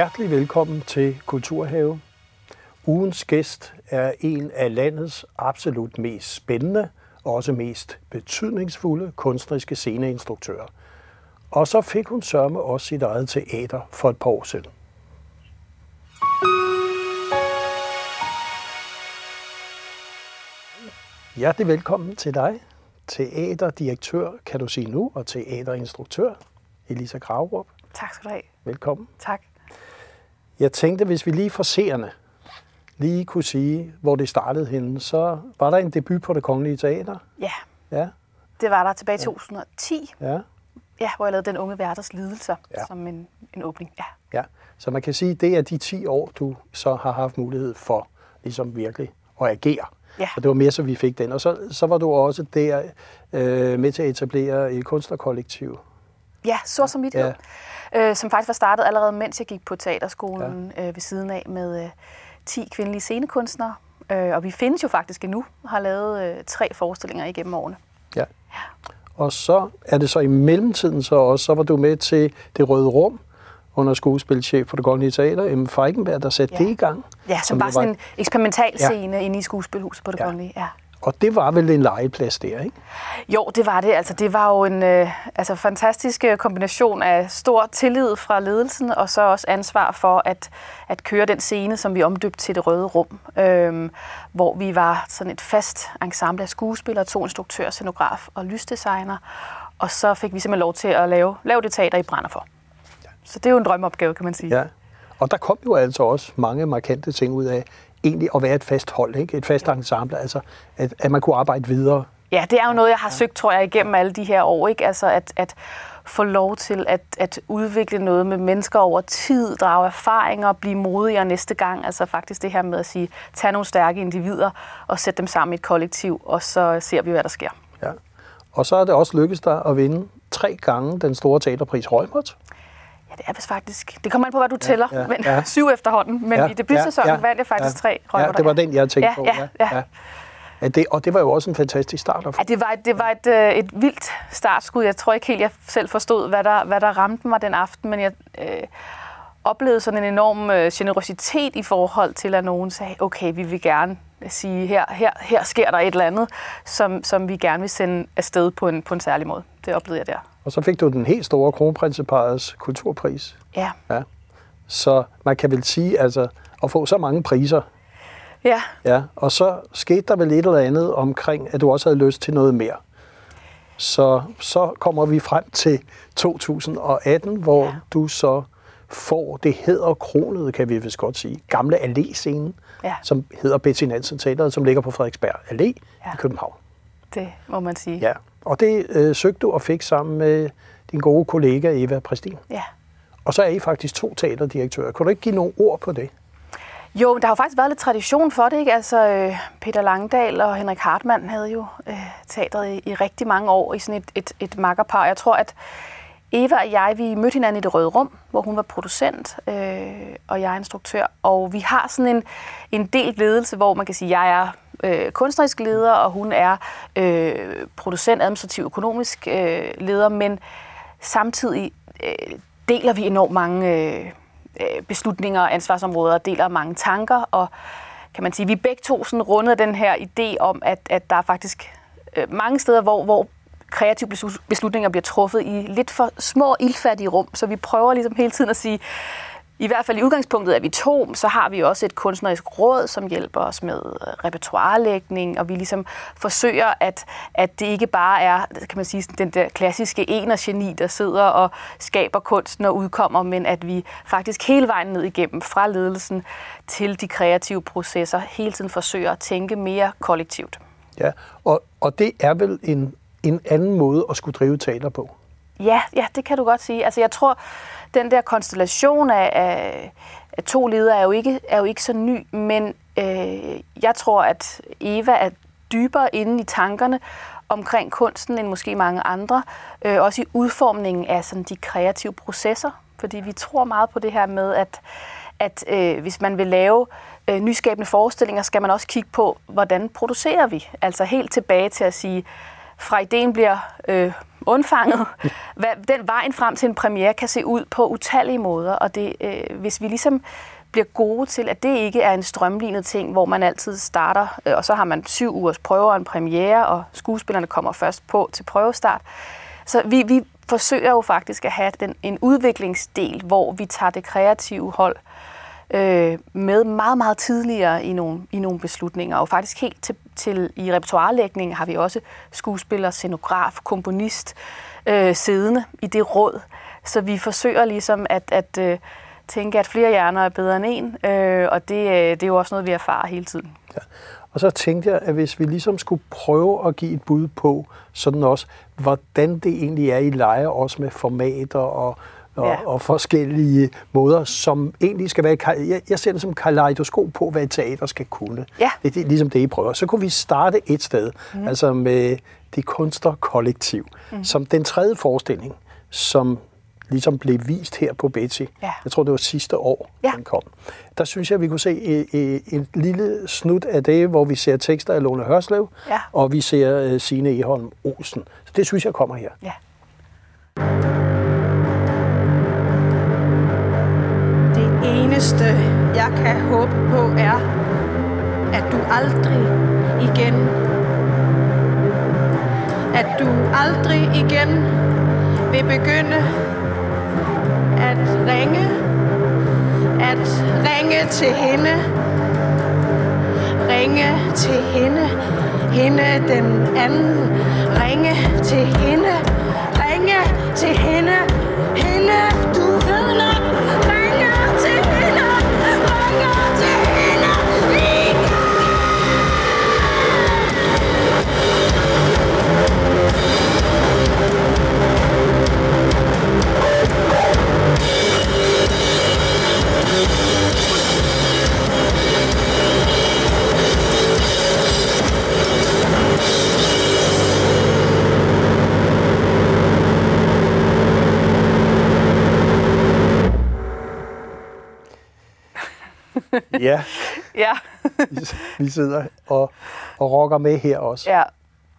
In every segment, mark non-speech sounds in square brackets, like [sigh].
Hjertelig velkommen til Kulturhave. Ugens gæst er en af landets absolut mest spændende og også mest betydningsfulde kunstneriske sceneinstruktører. Og så fik hun sørme også sit eget teater for et par år siden. Hjertelig velkommen til dig, teaterdirektør, kan du sige nu, og teaterinstruktør, Elisa Gravrup. Tak skal du have. Velkommen. Tak. Jeg tænkte, hvis vi lige for seerne lige kunne sige, hvor det startede henne, så var der en debut på det Kongelige Teater. Ja, Ja, det var der tilbage i 2010, ja, ja, hvor jeg lavede Den unge værters lidelser Ja. som en, en åbning. Ja. ja. Så man kan sige, det er de 10 år, du så har haft mulighed for ligesom virkelig at agere. Ja. Og det var mere, så vi fik den. Og så, så var du også der øh, med til at etablere et kunstnerkollektiv. Ja, sort som Ja. ja. øh, som faktisk var startet allerede, mens jeg gik på teaterskolen ja. øh, ved siden af med øh, 10 kvindelige scenekunstnere. Øh, og vi findes jo faktisk endnu, har lavet øh, tre forestillinger igennem årene. Ja. Og så er det så i mellemtiden så også, så var du med til Det Røde Rum, under skuespilchef på det Kongelige Teater, Emma Feigenberg, der satte Ja. det i gang. Ja, som jo var sådan en eksperimental scene ja. inde i skuespilhuset på det Ja. ja. kongelige. Ja. Og det var vel en legeplads der, ikke? Jo, det var det. Altså, det var jo en øh, altså, fantastisk øh, kombination af stor tillid fra ledelsen, og så også ansvar for at, at køre den scene, som vi omdøbte til det røde rum, øh, hvor vi var sådan et fast ensemble af skuespillere, to instruktører, scenograf og lysdesigner, og så fik vi simpelthen lov til at lave, lave det teater, I brænder for. Så det er jo en drømmeopgave, kan man sige. Ja. Og der kom jo altså også mange markante ting ud af egentlig at være et fast hold, ikke? et fast ensemble, altså at, at man kunne arbejde videre. Ja, det er jo noget, jeg har søgt, tror jeg, igennem alle de her år. Ikke? Altså at, at få lov til at, at udvikle noget med mennesker over tid, drage erfaringer, blive modigere næste gang. Altså faktisk det her med at sige, tag nogle stærke individer og sætte dem sammen i et kollektiv, og så ser vi, hvad der sker. Ja. Og så er det også lykkedes dig at vinde tre gange den store teaterpris Rømert. Ja, det er vist faktisk... Det kommer an på, hvad du tæller, ja, men ja. [laughs] syv efterhånden. Men Ja, i debutsæsonen ja, ja, ja, vandt jeg faktisk ja. tre Ja, røgter. det var den, jeg tænkte ja, på. Ja, ja. ja. Ja, det, og det var jo også en fantastisk start. Ja, det var, et, det var et, øh, et vildt startskud. Jeg tror ikke helt, jeg selv forstod, hvad der, hvad der ramte mig den aften, men jeg øh, oplevede sådan en enorm øh, generositet i forhold til, at nogen sagde, okay, vi vil gerne sige, her, her, her sker der et eller andet, som, som vi gerne vil sende afsted på en, på en særlig måde. Det oplevede jeg der. Og så fik du den helt store kronprinseparets kulturpris. Ja, Ja. Så man kan vel sige, altså, at få så mange priser, ja. Ja, og så skete der vel et eller andet omkring, at du også havde lyst til noget mere. Så, så kommer vi frem til 2018, hvor ja. Du så får det hedder kronet, kan vi vist godt sige, gamle allé-scenen, Ja. som hedder Betty Nansen Teateret, som ligger på Frederiksberg Allé. Ja. i København. Det må man sige. Ja, og det øh, søgte du og fik sammen med din gode kollega Eva Præstin. ja. Og så er I faktisk to teaterdirektører. Kunne du ikke give nogle ord på det? Jo, der har jo faktisk været lidt tradition for det, ikke? Altså, øh, Peter Langdal og Henrik Hartmann havde jo øh, teatret i, i rigtig mange år i sådan et, et, et makkerpar. Jeg tror, at Eva og jeg, vi mødte hinanden i det røde rum, hvor hun var producent, øh, og jeg er instruktør. Og vi har sådan en, en delt ledelse, hvor man kan sige, at jeg er øh, kunstnerisk leder, og hun er øh, producent, administrativ, økonomisk øh, leder, men samtidig øh, deler vi enormt mange øh, øh beslutninger og ansvarsområder, og deler mange tanker, og kan man sige, vi begge to sådan rundet den her idé om, at, at der er faktisk øh, mange steder, hvor, hvor kreative beslutninger bliver truffet i lidt for små, ildfattige rum, så vi prøver ligesom hele tiden at sige, i hvert fald i udgangspunktet er vi to, så har vi også et kunstnerisk råd, som hjælper os med øh, repertoirelægning, og vi ligesom forsøger, at, at det ikke bare er, kan man sige, den der klassiske energeni, der sidder og skaber kunsten og udkommer, men at vi faktisk hele vejen ned igennem, fra ledelsen til de kreative processer, hele tiden forsøger at tænke mere kollektivt. Ja, og, og det er vel en, en anden måde at skulle drive teater på. Ja, ja, det kan du godt sige. Altså, jeg tror, den der konstellation af, af, af to ledere er jo ikke, er jo ikke så ny, men øh, jeg tror, at Eva er dybere inde i tankerne omkring kunsten end måske mange andre. Øh, også i udformningen af sådan, de kreative processer. Fordi vi tror meget på det her med, at, at øh, hvis man vil lave øh, nyskabende forestillinger, skal man også kigge på, hvordan producerer vi? Altså helt tilbage til at sige, fra ideen bliver øh, undfanget, [laughs] hvad den vejen frem til en premiere kan se ud på utallige måder. Og det, øh, hvis vi ligesom bliver gode til, at det ikke er en strømlignet ting, hvor man altid starter, øh, og så har man syv ugers prøver og en premiere, og skuespillerne kommer først på til prøvestart. Så vi, vi forsøger jo faktisk at have den, en udviklingsdel, hvor vi tager det kreative hold øh, Øh, med meget, meget tidligere i nogle, i nogle beslutninger. Og faktisk helt til, til i repertoirelægningen har vi også skuespiller, scenograf, komponist øh, siddende i det råd. Så vi forsøger ligesom at, at øh, tænke, at flere hjerner er bedre end en, øh, og det, øh, det er jo også noget, vi erfarer hele tiden. Ja. Og så tænkte jeg, at hvis vi ligesom skulle prøve at give et bud på, sådan også, hvordan det egentlig er, I leger også med formater og, og, ja. og forskellige måder, som egentlig skal være... Jeg, jeg ser det som kaleidoskop på, hvad et teater skal kunne. Ja. Det, er ligesom det, I prøver. Så kunne vi starte et sted, mm. altså med det kunstnerkollektiv, mm. som den tredje forestilling, som ligesom blev vist her på Betty. Ja. Jeg tror, det var sidste år, ja. den kom. Der synes jeg, at vi kunne se en, en lille snut af det, hvor vi ser tekster af Lone Hørslev, ja. og vi ser uh, Signe Eholm Olsen. Så det synes jeg kommer her. Ja. Eneste, jeg kan håbe på, er, at du aldrig igen, at du aldrig igen vil begynde at ringe, at ringe til hende, ringe til hende, hende den anden, ringe til hende, ringe til hende, hende du [laughs] ja. ja. vi sidder og, og rocker med her også. Ja.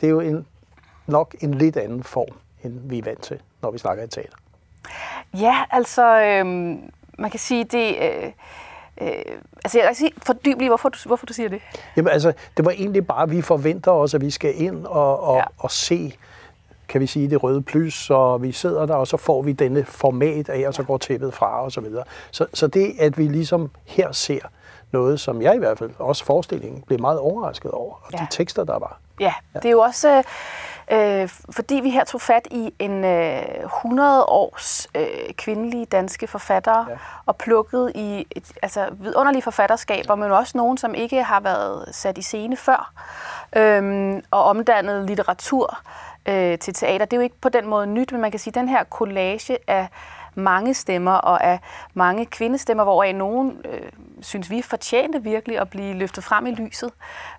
Det er jo en, nok en lidt anden form, end vi er vant til, når vi snakker i teater. Ja, altså, øh, man kan sige, det... Øh, øh, altså, jeg kan sige, fordyb lige, hvorfor du, hvorfor du siger det. Jamen, altså, det var egentlig bare, at vi forventer os, at vi skal ind og, og, ja. og se kan vi sige, det røde plus, og vi sidder der, og så får vi denne format af, og så går tæppet fra, og så videre. Så, så det, at vi ligesom her ser noget, som jeg i hvert fald, også forestillingen, blev meget overrasket over, og ja. de tekster, der var. Ja, ja. det er jo også, øh, fordi vi her tog fat i en øh, 100 års øh, kvindelige danske forfattere, ja. og plukket i et, altså, vidunderlige forfatterskaber, men også nogen, som ikke har været sat i scene før, øh, og omdannet litteratur øh, til teater. Det er jo ikke på den måde nyt, men man kan sige, at den her collage af mange stemmer og af mange kvindestemmer, hvor nogen øh, synes vi fortjente virkelig at blive løftet frem i lyset.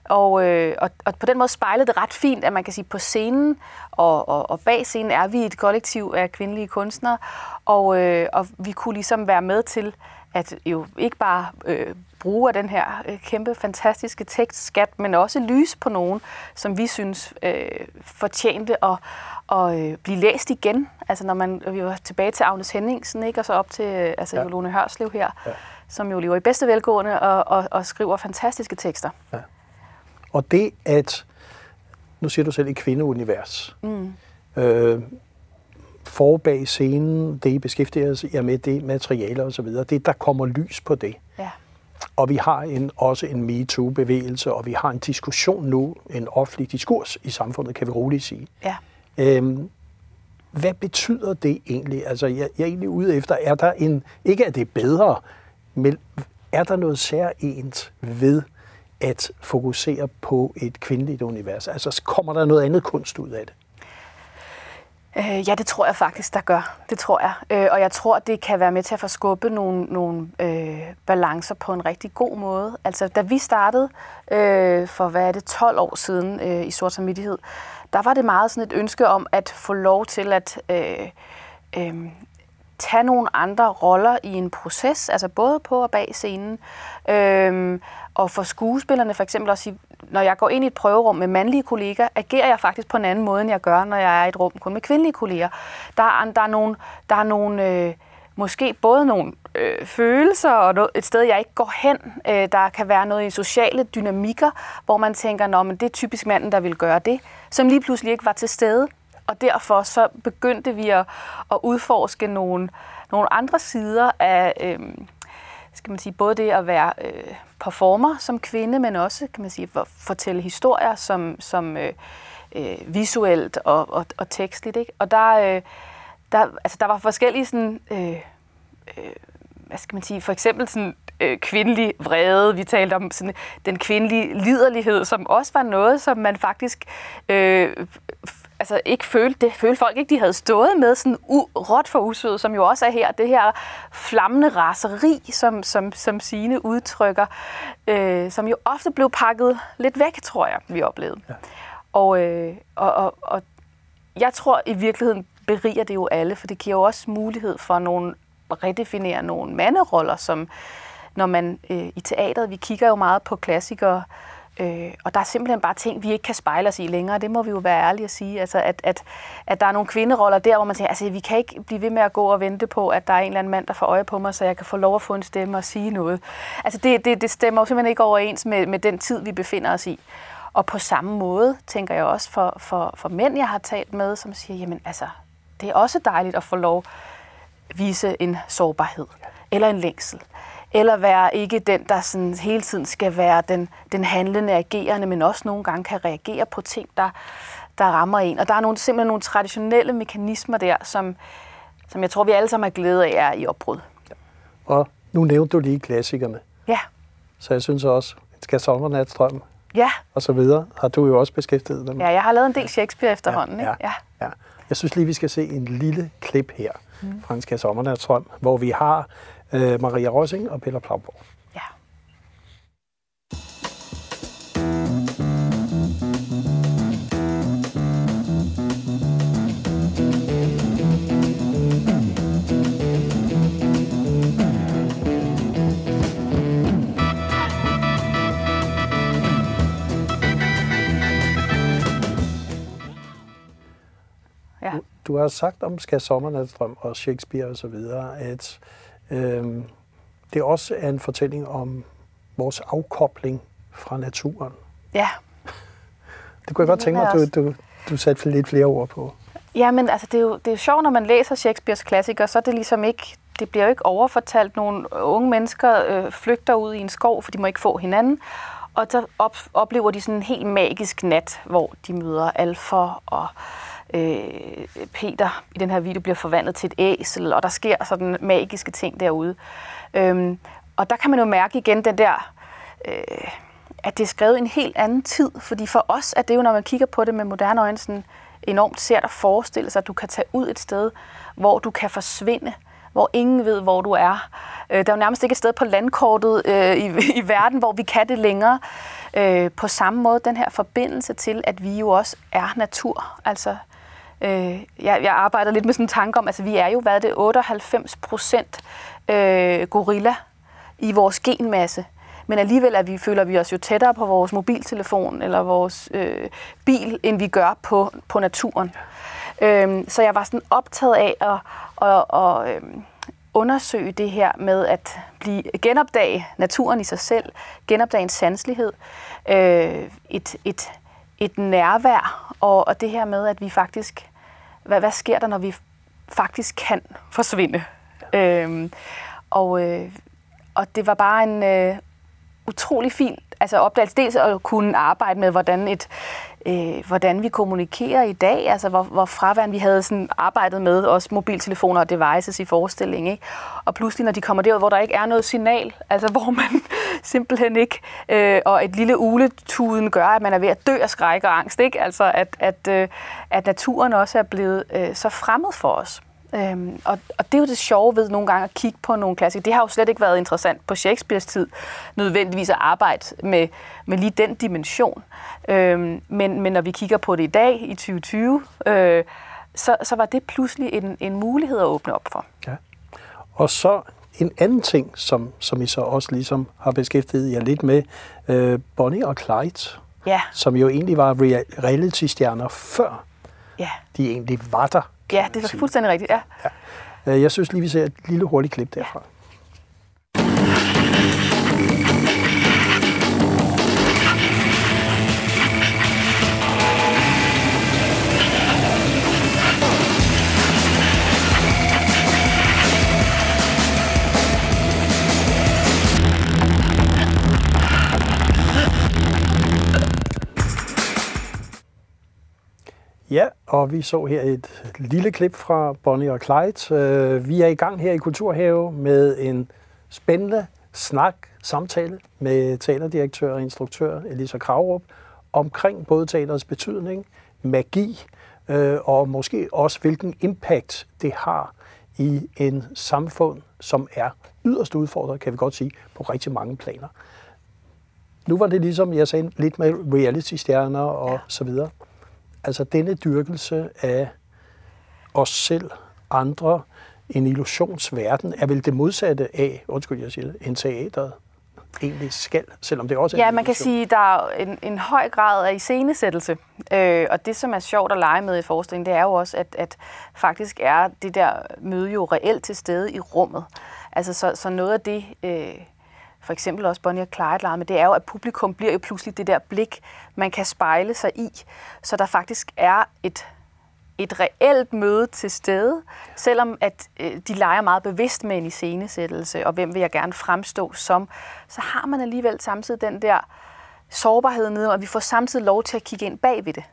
Og, øh, og, og på den måde spejlede det ret fint, at man kan sige, på scenen og, og, og bag scenen er vi et kollektiv af kvindelige kunstnere, og, øh, og vi kunne ligesom være med til at jo ikke bare øh, bruge af den her øh, kæmpe, fantastiske tekstskat, men også lys på nogen, som vi synes øh, fortjente at, at øh, blive læst igen. Altså når man, vi var tilbage til Agnes Henningsen, ikke? og så op til øh, altså ja. Jolone Hørslev her, ja. som jo lever i bedste velgående og, og, og skriver fantastiske tekster. Ja. Og det at, nu siger du selv i kvindeunivers, mm. øh, for bag scenen, det I beskæftiger jer med, det materiale osv., det der kommer lys på det. Og vi har en, også en MeToo-bevægelse, og vi har en diskussion nu, en offentlig diskurs i samfundet, kan vi roligt sige. Ja. Øhm, hvad betyder det egentlig? Altså, jeg, jeg er egentlig ude efter, er der en, ikke at det er bedre, men er der noget særligt ved at fokusere på et kvindeligt univers? Altså, kommer der noget andet kunst ud af det? Øh, ja, det tror jeg faktisk, der gør. Det tror jeg. Øh, og jeg tror, det kan være med til at forskubbe nogle, nogle øh, balancer på en rigtig god måde. Altså, da vi startede øh, for, hvad er det, 12 år siden øh, i Sort Samvittighed, der var det meget sådan et ønske om at få lov til at øh, øh, tage nogle andre roller i en proces, altså både på og bag scenen, øh, og for skuespillerne for eksempel også når jeg går ind i et prøverum med mandlige kolleger, agerer jeg faktisk på en anden måde, end jeg gør, når jeg er i et rum kun med kvindelige kolleger. Der er, der er nogle, der er nogle øh, måske både nogle øh, følelser og noget, et sted, jeg ikke går hen. Øh, der kan være noget i sociale dynamikker, hvor man tænker, at det er typisk manden, der vil gøre det, som lige pludselig ikke var til stede. Og derfor så begyndte vi at, at udforske nogle, nogle andre sider af, øh, skal man sige, både det at være øh, performer som kvinde, men også kan man sige, at fortælle historier som, som øh, øh, visuelt og, og, og tekstligt. Ikke? Og der, øh, der, altså, der var forskellige sådan, øh, øh, hvad skal man sige, for eksempel sådan øh, kvindelig vrede. Vi talte om sådan, den kvindelige liderlighed, som også var noget, som man faktisk øh, altså ikke følte, det følte folk ikke, de havde stået med sådan u, råt for usødet, som jo også er her, det her flammende raseri, som, som, som sine udtrykker, øh, som jo ofte blev pakket lidt væk, tror jeg, vi oplevede. Ja. Og, øh, og, og, og jeg tror i virkeligheden beriger det jo alle, for det giver jo også mulighed for nogle redefinere nogle manderoller, som når man øh, i teateret, vi kigger jo meget på klassikere, Øh, og der er simpelthen bare ting, vi ikke kan spejle os i længere. Det må vi jo være ærlige at sige. Altså, at, at, at der er nogle kvinderoller der, hvor man siger, altså, vi kan ikke blive ved med at gå og vente på, at der er en eller anden mand, der får øje på mig, så jeg kan få lov at få en stemme og sige noget. Altså, det, det, det stemmer jo simpelthen ikke overens med, med den tid, vi befinder os i. Og på samme måde tænker jeg også for, for, for mænd, jeg har talt med, som siger, jamen altså, det er også dejligt at få lov at vise en sårbarhed, eller en længsel, eller være ikke den, der sådan hele tiden skal være den, den handlende, agerende, men også nogle gange kan reagere på ting, der, der rammer en. Og der er nogle, simpelthen nogle traditionelle mekanismer der, som, som jeg tror, vi alle sammen har glæde af er i opbrud. Og nu nævnte du lige klassikerne. Ja. Så jeg synes også, skal sommernatstrøm ja. og så videre, har du jo også beskæftiget dig med. Ja, jeg har lavet en del Shakespeare efterhånden. Ja, ja, ja. Jeg synes lige, vi skal se en lille klip her mm. fra en skal sommernatstrøm, hvor vi har øh, Maria Rossing og Peter Plauborg. Ja. Ja. Du har sagt om Skal Sommernatstrøm og Shakespeare og så videre, at Øh, det er også en fortælling om vores afkobling fra naturen. Ja. [laughs] Det kunne jeg godt tænke mig, at du, du, du satte lidt flere ord på. Ja, men altså, det, er jo, det er jo sjovt, når man læser Shakespeares klassikere, så er det ligesom ikke, det bliver jo ikke overfortalt. Nogle unge mennesker øh, flygter ud i en skov, for de må ikke få hinanden. Og så op, oplever de sådan en helt magisk nat, hvor de møder alfer og øh, Peter i den her video bliver forvandlet til et æsel, og der sker sådan magiske ting derude. Øhm, og der kan man jo mærke igen den der, øh, at det er skrevet i en helt anden tid, fordi for os er det jo, når man kigger på det med moderne øjne, sådan enormt sært at forestille sig, at du kan tage ud et sted, hvor du kan forsvinde, hvor ingen ved, hvor du er. Øh, der er jo nærmest ikke et sted på landkortet øh, i, [laughs] i verden, hvor vi kan det længere. Øh, på samme måde den her forbindelse til, at vi jo også er natur. Altså, Øh, jeg, jeg arbejder lidt med sådan en tanke om, altså vi er jo, hvad er det, 98 procent øh, gorilla i vores genmasse. Men alligevel er vi, føler vi os jo tættere på vores mobiltelefon eller vores øh, bil, end vi gør på, på naturen. Øh, så jeg var sådan optaget af at, at, at, at øh, undersøge det her med at blive genopdage naturen i sig selv, genopdage en sanslighed, øh, et, et, et nærvær, og, og det her med, at vi faktisk hvad, hvad sker der, når vi faktisk kan forsvinde? Øhm, og, øh, og det var bare en øh, utrolig fin altså opdagelse. Dels at kunne arbejde med, hvordan, et, øh, hvordan vi kommunikerer i dag, altså hvor, hvor fraværende vi havde sådan arbejdet med, også mobiltelefoner og devices i forestilling. Ikke? Og pludselig, når de kommer derud, hvor der ikke er noget signal, altså hvor man [laughs] simpelthen ikke, øh, og et lille uletuden gør, at man er ved at dø af skræk og angst, ikke? altså at, at, øh, at naturen også er blevet øh, så fremmed for os. Øhm, og, og det er jo det sjove ved nogle gange at kigge på nogle klassikere. Det har jo slet ikke været interessant på Shakespeares tid, nødvendigvis at arbejde med, med lige den dimension. Øhm, men, men når vi kigger på det i dag, i 2020, øh, så, så var det pludselig en, en mulighed at åbne op for. Ja. Og så en anden ting, som, som I så også ligesom har beskæftiget jer lidt med, øh, Bonnie og Clyde, Ja, som jo egentlig var rea- reality-stjerner før ja. de egentlig var der. Ja, det er fuldstændig rigtigt, ja. Øh, Jeg synes lige, vi ser et lille hurtigt klip derfra. Ja, og vi så her et lille klip fra Bonnie og Clyde. Øh, Vi er i gang her i Kulturhave med en spændende snak, samtale med teaterdirektør og instruktør Elisa Kravrup omkring både teaterets betydning, magi øh, og måske også hvilken impact det har i en samfund, som er yderst udfordret, kan vi godt sige, på rigtig mange planer. Nu var det ligesom, jeg sagde, lidt med reality-stjerner og ja. så videre. Altså denne dyrkelse af os selv, andre, en illusionsverden, er vel det modsatte af, undskyld jeg siger det, en teateret egentlig skal, selvom det også er Ja, man kan sige, at der er en, en høj grad af iscenesættelse. Øh, og det, som er sjovt at lege med i forskningen, det er jo også, at, at faktisk er det der møde jo reelt til stede i rummet. Altså, så, så noget af det, øh, for eksempel også Bonnie og Clyde legede med, det er jo, at publikum bliver jo pludselig det der blik, man kan spejle sig i. Så der faktisk er et et reelt møde til stede, selvom at øh, de leger meget bevidst med en iscenesættelse, og hvem vil jeg gerne fremstå som, så har man alligevel samtidig den der sårbarhed nede, og vi får samtidig lov til at kigge ind bag ved det.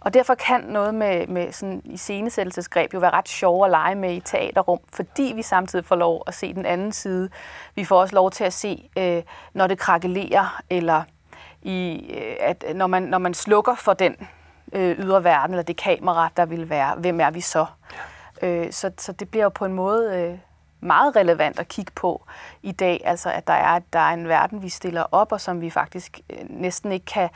Og derfor kan noget med, med sådan iscenesættelsesgreb jo være ret sjov at lege med i teaterrum, fordi vi samtidig får lov at se den anden side. Vi får også lov til at se, øh, når det krakelerer, eller i, øh, at når man, når man slukker for den øh, ydre verden, eller det kamera, der vil være, hvem er vi så? Øh, så, så det bliver jo på en måde øh, meget relevant at kigge på i dag, altså at der er, der er en verden, vi stiller op, og som vi faktisk øh, næsten ikke kan øh,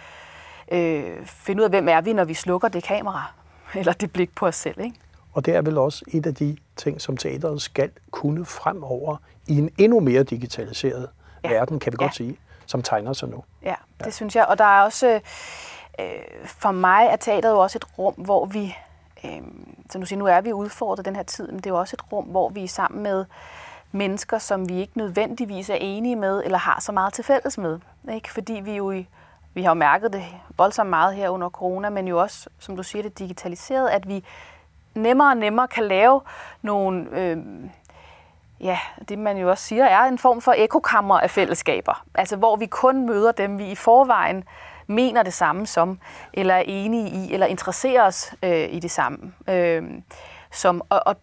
finde ud af, hvem er vi, når vi slukker det kamera, [laughs] eller det blik på os selv, ikke? Og det er vel også et af de ting, som teateret skal kunne fremover i en endnu mere digitaliseret Ja. ja. verden, kan vi Ja. godt sige, som tegner sig nu. Ja, det ja. synes jeg. Og der er også, øh, for mig er teateret jo også et rum, hvor vi, øh, som du siger, nu er vi udfordret den her tid, men det er jo også et rum, hvor vi er sammen med mennesker, som vi ikke nødvendigvis er enige med, eller har så meget til fælles med. Ikke? Fordi vi jo i, vi har jo mærket det voldsomt meget her under corona, men jo også, som du siger, det digitaliseret, at vi nemmere og nemmere kan lave nogle, øh, ja, det man jo også siger, er en form for ekokammer af fællesskaber. Altså hvor vi kun møder dem, vi i forvejen mener det samme som, eller er enige i, eller interesserer os øh, i det samme. Øh, som, og, og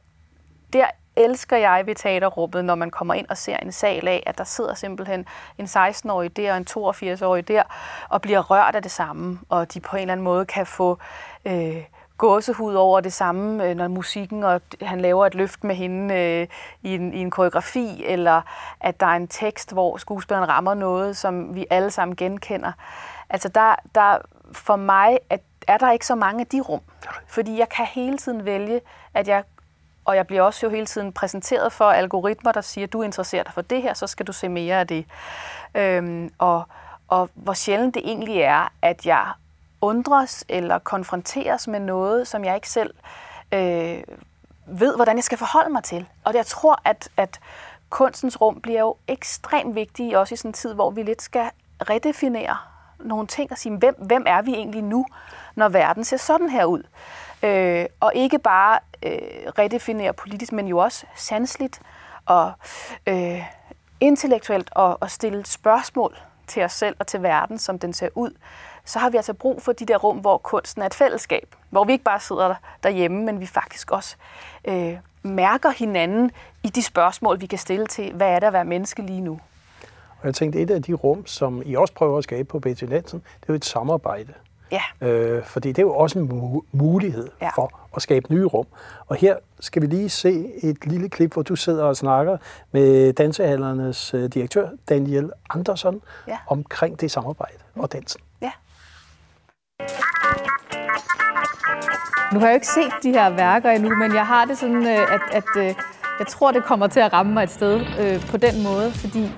der elsker jeg ved teaterrummet, når man kommer ind og ser en sal af, at der sidder simpelthen en 16-årig der og en 82-årig der, og bliver rørt af det samme, og de på en eller anden måde kan få øh, gåsehud over det samme, øh, når musikken, og han laver et løft med hende øh, i, en, i en koreografi, eller at der er en tekst, hvor skuespilleren rammer noget, som vi alle sammen genkender. Altså der, der for mig at, er der ikke så mange af de rum, fordi jeg kan hele tiden vælge, at jeg og jeg bliver også jo hele tiden præsenteret for algoritmer, der siger, du interesserer dig for det her, så skal du se mere af det. Øhm, og, og hvor sjældent det egentlig er, at jeg undres eller konfronteres med noget, som jeg ikke selv øh, ved, hvordan jeg skal forholde mig til. Og jeg tror, at, at kunstens rum bliver jo ekstremt vigtig, også i sådan en tid, hvor vi lidt skal redefinere nogle ting og sige, hvem, hvem er vi egentlig nu, når verden ser sådan her ud? Øh, og ikke bare øh, redefinere politisk, men jo også sansligt og øh, intellektuelt og, og stille spørgsmål til os selv og til verden, som den ser ud, så har vi altså brug for de der rum, hvor kunsten er et fællesskab. Hvor vi ikke bare sidder derhjemme, men vi faktisk også øh, mærker hinanden i de spørgsmål, vi kan stille til, hvad er det at være menneske lige nu? Og jeg tænkte, et af de rum, som I også prøver at skabe på Betty Nansen, det er jo et samarbejde. Ja, Øh, fordi det er jo også en mu- mulighed Ja. for at skabe nye rum. Og her skal vi lige se et lille klip, hvor du sidder og snakker med dansehallernes øh, direktør, Daniel Andersson, Ja. omkring det samarbejde og dansen. ja. Nu har jeg jo ikke set de her værker endnu, men jeg har det sådan, øh, at, at øh, Jeg tror, det kommer til at ramme mig et sted øh, på den måde, fordi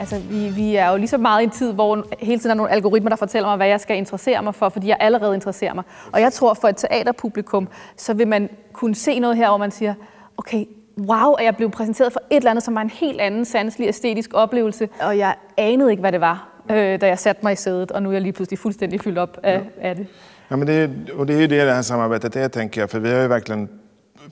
altså, vi, vi er jo lige så meget i en tid, hvor hele tiden er nogle algoritmer, der fortæller mig, hvad jeg skal interessere mig for, fordi jeg allerede interesserer mig. Og jeg tror, for et teaterpublikum, så vil man kunne se noget her, hvor man siger, okay, wow, at jeg blev præsenteret for et eller andet, som var en helt anden sanselig æstetisk oplevelse, og jeg anede ikke, hvad det var, øh, da jeg satte mig i sædet, og nu er jeg lige pludselig fuldstændig fyldt op af, ja. af det. Ja, men det, och det är ju det det här samarbetet är, tänker jag. För vi har ju verkligen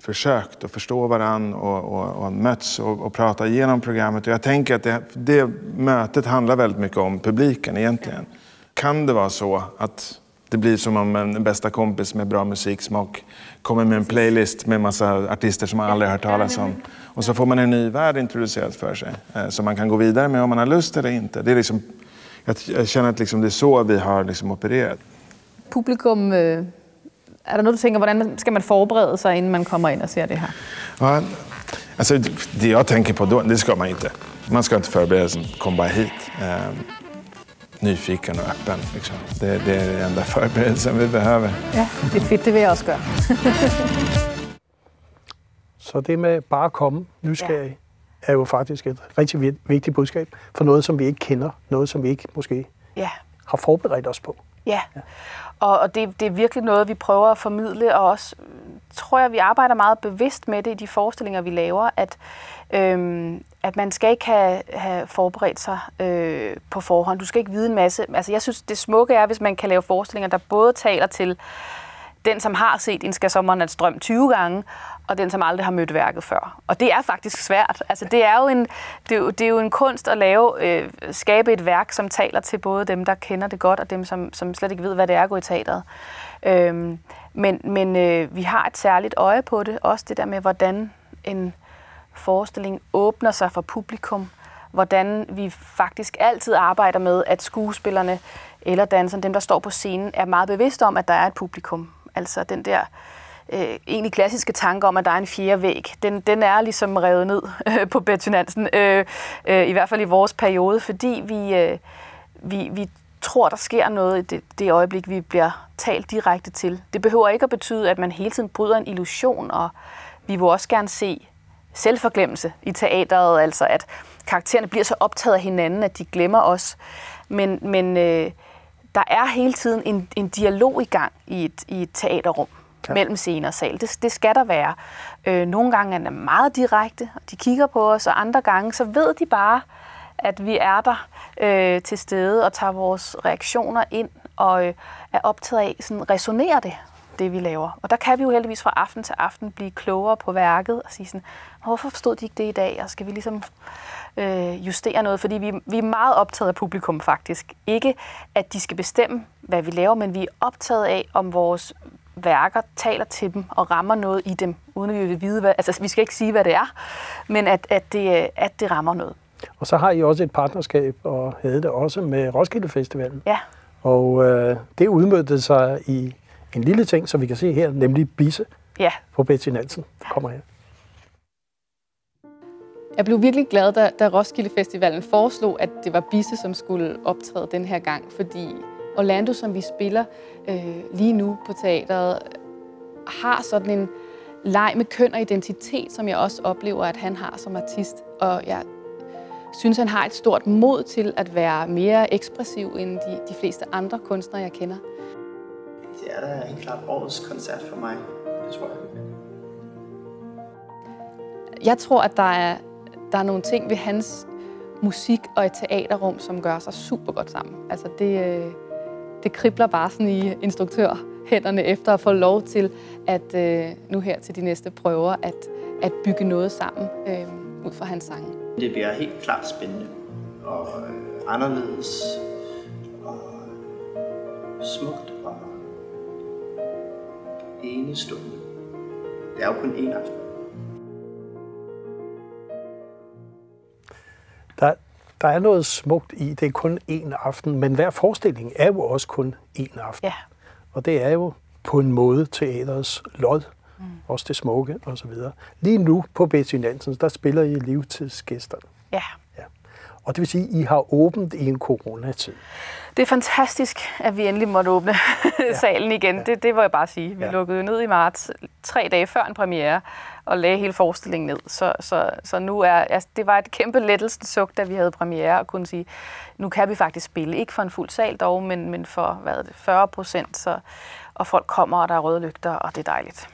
försökt att förstå varandra och, och, och mötts och, och prata igenom programmet. Och jag tänker att det, det mötet handlar väldigt mycket om publiken egentligen. Kan det vara så att det blir som om en bästa kompis med bra musiksmak kommer med en playlist med massa artister som man aldrig har hört talas om. Och så får man en ny värld introducerad för sig eh, som man kan gå vidare med om man har lust eller inte. Det är liksom, jag, känner att liksom det är så vi har liksom opererat. Publikum, øh, er der noget, du tænker, hvordan skal man forberede sig, inden man kommer ind og ser det her? Ja, alltså, det jag tänker på då, det ska man inte. Man ska inte förbereda sig, kom bara hit. Eh, nyfiken och öppen. Liksom. Det, det är den enda förberedelsen vi behöver. Ja, det är fedt, det vil jeg også gøre. [laughs] Så det med bare at komme nysgerrig ja. er jo faktisk et rigtig vigtigt budskab for noget, som vi ikke kender. Noget, som vi ikke måske ja. har forberedt os på. Ja, ja og, og det, det er virkelig noget, vi prøver at formidle, og også øh, tror jeg, vi arbejder meget bevidst med det i de forestillinger, vi laver, at, øhm, at man skal ikke have, have forberedt sig øh, på forhånd. Du skal ikke vide en masse. Altså, jeg synes, det smukke er, hvis man kan lave forestillinger, der både taler til den, som har set en skal sommeren strøm 20 gange, og den, som aldrig har mødt værket før. Og det er faktisk svært. Altså, det, er jo en, det, er jo, det er jo en kunst at lave, øh, skabe et værk, som taler til både dem, der kender det godt, og dem, som, som slet ikke ved, hvad det er at gå i teateret. Øhm, men men øh, vi har et særligt øje på det. Også det der med, hvordan en forestilling åbner sig for publikum. Hvordan vi faktisk altid arbejder med, at skuespillerne eller danserne, dem der står på scenen, er meget bevidste om, at der er et publikum. Altså den der øh, egentlig klassiske tanke om, at der er en fjerde væg, den, den er ligesom revet ned øh, på Betty Nansen, øh, øh, i hvert fald i vores periode, fordi vi, øh, vi, vi tror, der sker noget i det, det øjeblik, vi bliver talt direkte til. Det behøver ikke at betyde, at man hele tiden bryder en illusion, og vi vil også gerne se selvforglemmelse i teateret, altså at karaktererne bliver så optaget af hinanden, at de glemmer os. Men, men øh, der er hele tiden en, en dialog i gang i et, i et teaterrum ja. mellem scene og sal. Det, det skal der være. Øh, nogle gange er det meget direkte, og de kigger på os, og andre gange så ved de bare, at vi er der øh, til stede og tager vores reaktioner ind og øh, er optaget af, sådan resonerer det, det vi laver. Og der kan vi jo heldigvis fra aften til aften blive klogere på værket og sige sådan, hvorfor forstod de ikke det i dag, og skal vi ligesom øh, justere noget? Fordi vi, vi er meget optaget af publikum faktisk. Ikke at de skal bestemme, hvad vi laver, men vi er optaget af, om vores værker taler til dem og rammer noget i dem, uden at vi vil vide, hvad, altså vi skal ikke sige, hvad det er, men at, at, det, at det rammer noget. Og så har I også et partnerskab, og havde det også med Roskilde Festivalen. Ja. Og øh, det udmødte sig i en lille ting, som vi kan se her, nemlig Bisse ja. på Betty Nansen. Kommer her. Jeg blev virkelig glad, da, da Roskilde Festivalen foreslog, at det var Bisse, som skulle optræde den her gang, fordi Orlando, som vi spiller øh, lige nu på teateret, har sådan en leg med køn og identitet, som jeg også oplever, at han har som artist. Og jeg synes, han har et stort mod til at være mere ekspressiv end de, de fleste andre kunstnere, jeg kender. Det er da helt klart årets koncert for mig. Det tror jeg. Jeg tror, at der er, der er nogle ting ved hans musik og et teaterrum, som gør sig super godt sammen. Altså det, øh, det kribler bare sådan i instruktørhænderne efter at få lov til at øh, nu her til de næste prøver at, at bygge noget sammen øh, ud fra hans sange. Det bliver helt klart spændende og øh, anderledes og smukt og enestående. Det er jo kun én aften. Der, der er noget smukt i, det er kun én aften, men hver forestilling er jo også kun én aften. Ja. Og det er jo på en måde teaterets lod, mm. også det smukke og så videre. Lige nu på Betty Nansens, der spiller I livstidsgæsterne. Ja. ja. Og det vil sige, at I har åbent i en coronatid. Det er fantastisk, at vi endelig måtte åbne [laughs] ja. salen igen. Ja. Det, det må jeg bare sige. Vi ja. lukkede ned i marts, tre dage før en premiere, og lagde hele forestillingen ned. Så, så, så nu er, altså, det var et kæmpe lettelsens suk, da vi havde premiere, og kunne sige, nu kan vi faktisk spille. Ikke for en fuld sal dog, men, men for hvad er det, 40 procent, så, og folk kommer, og der er røde lygter, og det er dejligt.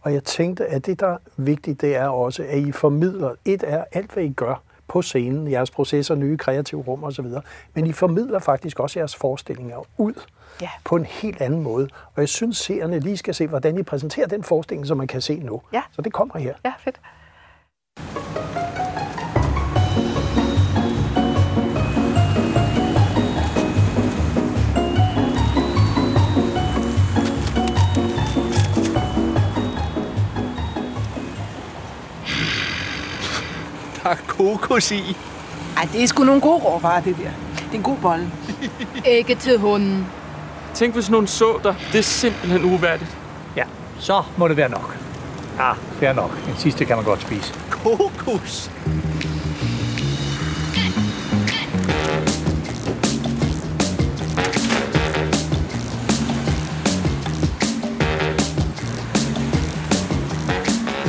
Og jeg tænkte, at det, der er vigtigt, det er også, at I formidler, et er alt, hvad I gør på scenen, jeres processer, nye kreative rum osv., men I formidler faktisk også jeres forestillinger ud Ja. på en helt anden måde. Og jeg synes, seerne lige skal se, hvordan I præsenterer den forestilling, som man kan se nu. Ja. Så det kommer her. Ja, fedt. Der er kokos i. Ej, det er sgu nogle gode råvarer, det der. Det er en god bolle. Ikke til hunden. Tænk, hvis nogen så dig. Det er simpelthen uværdigt. Ja, så må det være nok. Ja, fair nok. Den sidste kan man godt spise. Kokos!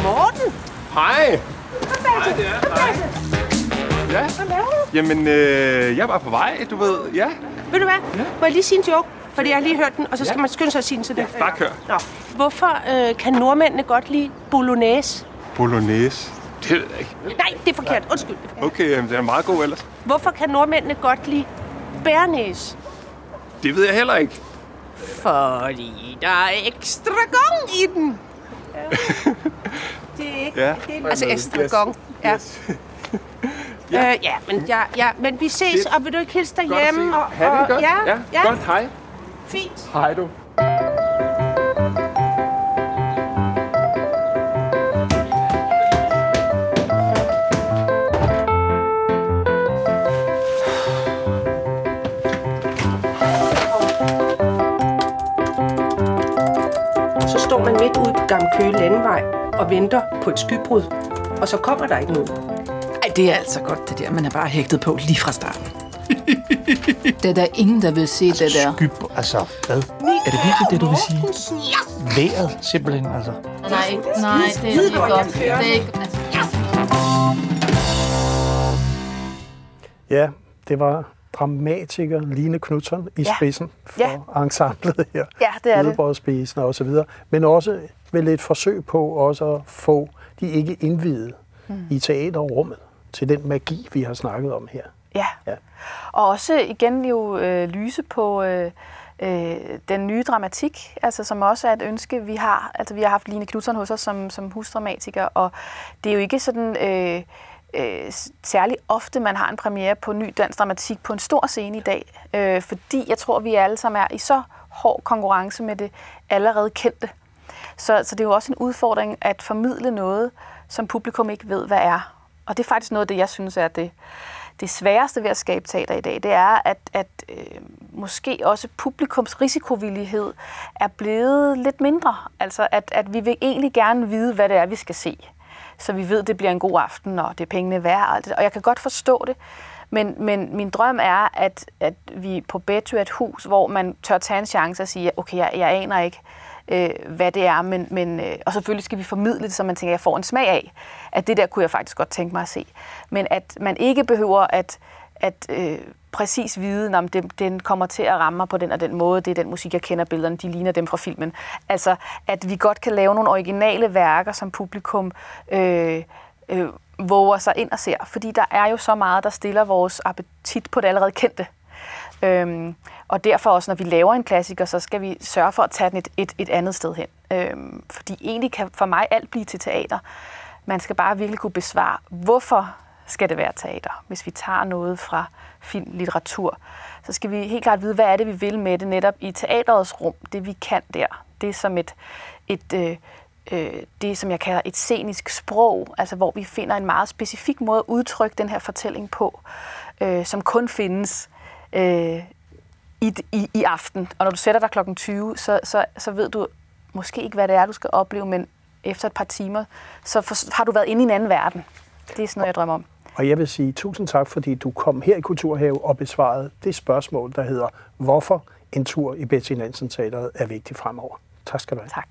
Morten! Hej! Hej, det er. Hej. Ja. Hvad laver du? Jamen, øh, jeg var på vej, du ved. Ja, Ved du hvad? Må jeg lige sige en joke? Fordi jeg har lige hørt den, og så skal man skynde sig at sige den til det. bare kør. Nå. Hvorfor øh, kan nordmændene godt lide bolognese? Bolognese. Det ved jeg ikke. Nej, det er forkert. Undskyld. det er forkert. Okay, jamen, det er meget god ellers. Hvorfor kan nordmændene godt lide bærnæs? Det ved jeg heller ikke. Fordi der er ekstra gong i den. Ja. [laughs] Det er ikke... Ja. Det er, altså Yes. ekstra gong. Ja. Yes. Ja. Øh, ja, men, ja, ja, men vi ses, Fedt. og vil du ikke hilse Godt at derhjemme? se. Og, Ha' det og, godt. Ja, ja, Godt, hej. Fint. Hej du. Så står man midt ude på Gamle Køge Landevej og venter på et skybrud, og så kommer der ikke noget. Ej, det er altså godt, det der. Man er bare hægtet på lige fra starten. Det er der ingen, der vil se det der. Skyb, altså, hvad? Er det virkelig det, du vil sige? Vejret, simpelthen, altså. Nej, nej, det er ikke godt. Det er ikke, altså, Ja, det var dramatiker Line Knudsen i Ja. spidsen for Ja. ensemblet her. Ja, det er det. Og så videre. Men også vel et forsøg på også at få de ikke indvidede mm. i teaterrummet til den magi, vi har snakket om her. Ja. Ja. Og også igen jo øh, lyse på øh, øh, den nye dramatik, altså som også er et ønske, vi har. Altså vi har haft Line Knudsen hos os som, som husdramatiker, og det er jo ikke sådan øh, øh, særlig ofte, man har en premiere på ny dansk dramatik på en stor scene i dag, øh, fordi jeg tror, vi alle sammen er i så hård konkurrence med det allerede kendte. Så, så det er jo også en udfordring at formidle noget, som publikum ikke ved, hvad er. Og det er faktisk noget af det, jeg synes er det, det sværeste ved at skabe teater i dag. Det er, at, at øh, måske også publikums risikovillighed er blevet lidt mindre. Altså, at, at vi vil egentlig gerne vide, hvad det er, vi skal se. Så vi ved, at det bliver en god aften, og det er pengene værd. Og, alt det. og jeg kan godt forstå det. Men, men min drøm er, at, at vi på Betty er et hus, hvor man tør tage en chance og sige, okay, jeg, jeg aner ikke, øh, hvad det er, men, men, øh, og selvfølgelig skal vi formidle det, så man tænker, at jeg får en smag af, at det der kunne jeg faktisk godt tænke mig at se. Men at man ikke behøver at, at øh, præcis vide, om den, den kommer til at ramme mig på den og den måde, det er den musik, jeg kender billederne, de ligner dem fra filmen. Altså, at vi godt kan lave nogle originale værker, som publikum øh, øh, våger sig ind og ser. Fordi der er jo så meget, der stiller vores appetit på det allerede kendte. Øhm, og derfor også, når vi laver en klassiker, så skal vi sørge for at tage den et, et, et andet sted hen. Øhm, fordi egentlig kan for mig alt blive til teater. Man skal bare virkelig kunne besvare, hvorfor skal det være teater? Hvis vi tager noget fra film, litteratur, så skal vi helt klart vide, hvad er det, vi vil med det netop i teaterets rum. Det vi kan der. Det er som et, et øh, øh, det, som jeg kalder et scenisk sprog, altså hvor vi finder en meget specifik måde at udtrykke den her fortælling på, øh, som kun findes øh, i, i, i aften. Og når du sætter dig klokken 20, så, så, så ved du måske ikke, hvad det er, du skal opleve, men efter et par timer, så for, har du været inde i en anden verden. Det er sådan noget, jeg drømmer om. Og jeg vil sige tusind tak, fordi du kom her i Kulturhave og besvarede det spørgsmål, der hedder, hvorfor en tur i Betty Nansen Teateret er vigtig fremover. Tak skal du have. Tak.